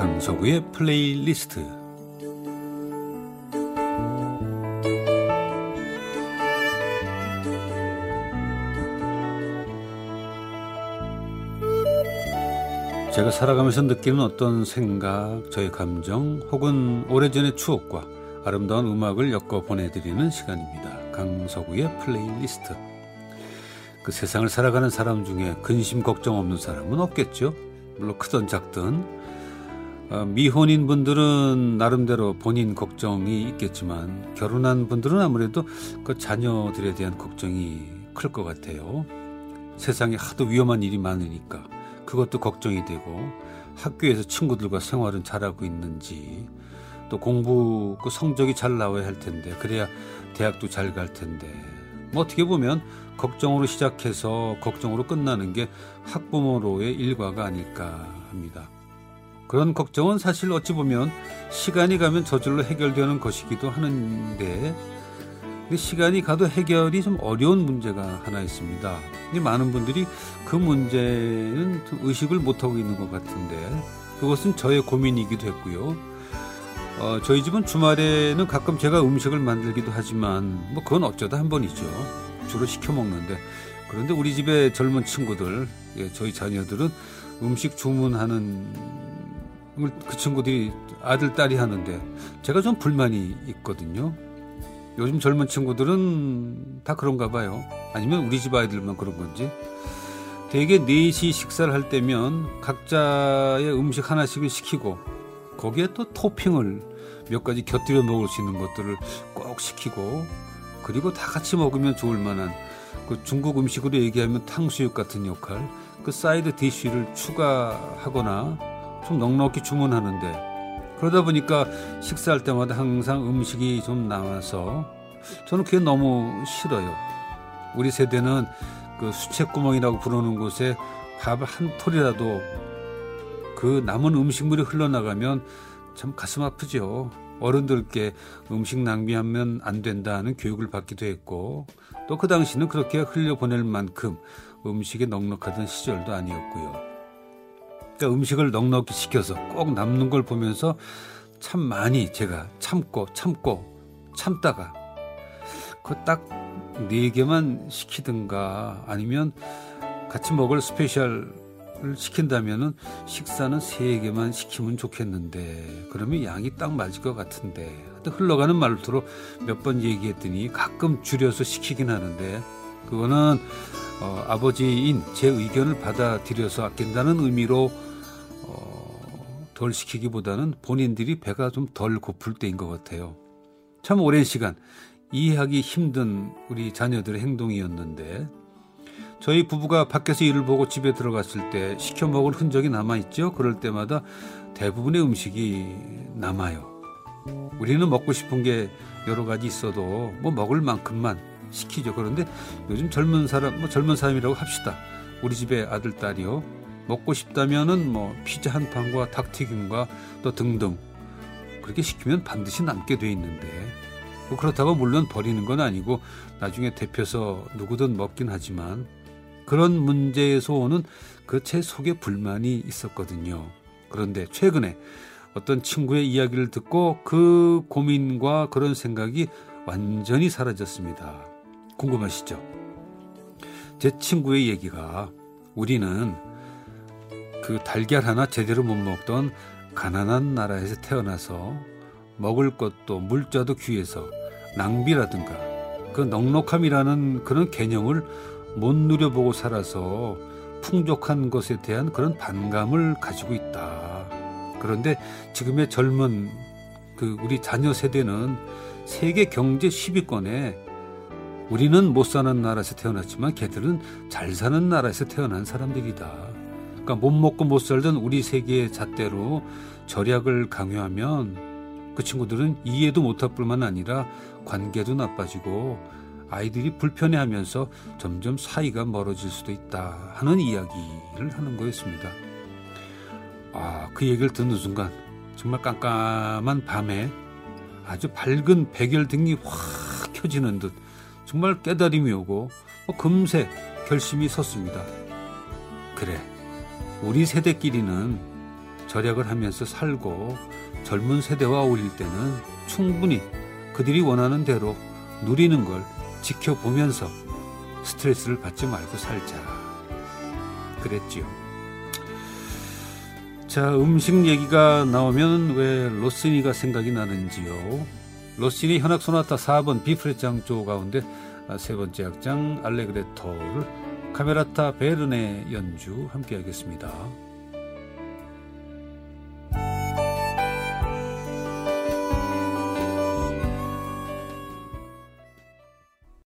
강석우의 플레이리스트 제가 살아가면서 느끼는 어떤 생각, 저의 감정 혹은 오래전의 추억과 아름다운 음악을 엮어 보내드리는 시간입니다. 강석우의 플레이리스트 그 세상을 살아가는 사람 중에 근심 걱정 없는 사람은 없겠죠. 물론 크든 작든 어, 미혼인 분들은 나름대로 본인 걱정이 있겠지만 결혼한 분들은 아무래도 그 자녀들에 대한 걱정이 클 것 같아요. 세상에 하도 위험한 일이 많으니까 그것도 걱정이 되고 학교에서 친구들과 생활은 잘하고 있는지 또 공부 그 성적이 잘 나와야 할 텐데 그래야 대학도 잘 갈 텐데 뭐 어떻게 보면 걱정으로 시작해서 걱정으로 끝나는 게 학부모로의 일과가 아닐까 합니다. 그런 걱정은 사실 어찌 보면 시간이 가면 저절로 해결되는 것이기도 하는데 시간이 가도 해결이 좀 어려운 문제가 하나 있습니다. 많은 분들이 그 문제는 의식을 못하고 있는 것 같은데 그것은 저의 고민이기도 했고요. 어, 저희 집은 주말에는 가끔 제가 음식을 만들기도 하지만 뭐 그건 어쩌다 한 번이죠. 주로 시켜 먹는데 그런데 우리 집의 젊은 친구들, 예, 저희 자녀들은 음식 주문하는 그 친구들이 아들, 딸이 하는데 제가 좀 불만이 있거든요. 요즘 젊은 친구들은 다 그런가 봐요. 아니면 우리 집 아이들만 그런 건지. 대개 4시 식사를 할 때면 각자의 음식 하나씩을 시키고 거기에 또 토핑을 몇 가지 곁들여 먹을 수 있는 것들을 꼭 시키고 그리고 다 같이 먹으면 좋을 만한 그 중국 음식으로 얘기하면 탕수육 같은 역할 그 side dish를 추가하거나 좀 넉넉히 주문하는데 그러다 보니까 식사할 때마다 항상 음식이 좀 남아서 저는 그게 너무 싫어요. 우리 세대는 그 수채구멍이라고 부르는 곳에 밥 한 톨이라도 그 남은 음식물이 흘러나가면 참 가슴 아프죠. 어른들께 음식 낭비하면 안 된다는 교육을 받기도 했고 또 그 당시는 그렇게 흘려보낼 만큼 음식에 넉넉하던 시절도 아니었고요. 그러니까 음식을 넉넉히 시켜서 꼭 남는 걸 보면서 참 많이 제가 참고 참고 참다가 그 딱 네 개만 시키든가 아니면 같이 먹을 스페셜을 시킨다면은 식사는 세 개만 시키면 좋겠는데 그러면 양이 딱 맞을 것 같은데. 흘러가는 말투로 몇 번 얘기했더니 가끔 줄여서 시키긴 하는데 그거는 어, 아버지인 제 의견을 받아들여서 아낀다는 의미로 덜 시키기보다는 본인들이 배가 좀 덜 고플 때인 것 같아요. 참 오랜 시간 이해하기 힘든 우리 자녀들의 행동이었는데 저희 부부가 밖에서 일을 보고 집에 들어갔을 때 시켜 먹을 흔적이 남아 있죠. 그럴 때마다 대부분의 음식이 남아요. 우리는 먹고 싶은 게 여러 가지 있어도 뭐 먹을 만큼만 시키죠. 그런데 요즘 젊은 사람, 뭐 젊은 사람이라고 합시다. 우리 집에 아들, 딸이요. 먹고 싶다면은 뭐 피자 한 판과 닭튀김과 또 등등 그렇게 시키면 반드시 남게 돼 있는데 뭐 그렇다고 물론 버리는 건 아니고 나중에 데펴서 누구든 먹긴 하지만 그런 문제에서 오는 그 제 속에 불만이 있었거든요. 그런데 최근에 어떤 친구의 이야기를 듣고 그 고민과 그런 생각이 완전히 사라졌습니다. 궁금하시죠? 제 친구의 얘기가 우리는 그 달걀 하나 제대로 못 먹던 가난한 나라에서 태어나서 먹을 것도 물자도 귀해서 낭비라든가 그 넉넉함이라는 그런 개념을 못 누려보고 살아서 풍족한 것에 대한 그런 반감을 가지고 있다. 그런데 지금의 젊은 그 우리 자녀 세대는 세계 경제 10위권에 우리는 못 사는 나라에서 태어났지만 걔들은 잘 사는 나라에서 태어난 사람들이다. 그러니까 못 먹고 못 살던 우리 세계의 잣대로 절약을 강요하면 그 친구들은 이해도 못할 뿐만 아니라 관계도 나빠지고 아이들이 불편해하면서 점점 사이가 멀어질 수도 있다 하는 이야기를 하는 거였습니다. 아, 그 얘기를 듣는 순간 정말 깜깜한 밤에 아주 밝은 백열등이 확 켜지는 듯 정말 깨달음이 오고 뭐 금세 결심이 섰습니다. 그래, 우리 세대끼리는 절약을 하면서 살고 젊은 세대와 어울릴 때는 충분히 그들이 원하는 대로 누리는 걸 지켜보면서 스트레스를 받지 말고 살자. 그랬지요. 자, 음식 얘기가 나오면 왜 로시니가 생각이 나는지요. 로시니 현악 소나타 4번 비프렛 장조 가운데 세 번째 악장 알레그레토를 카메라타 베르네 연주 함께 하겠습니다.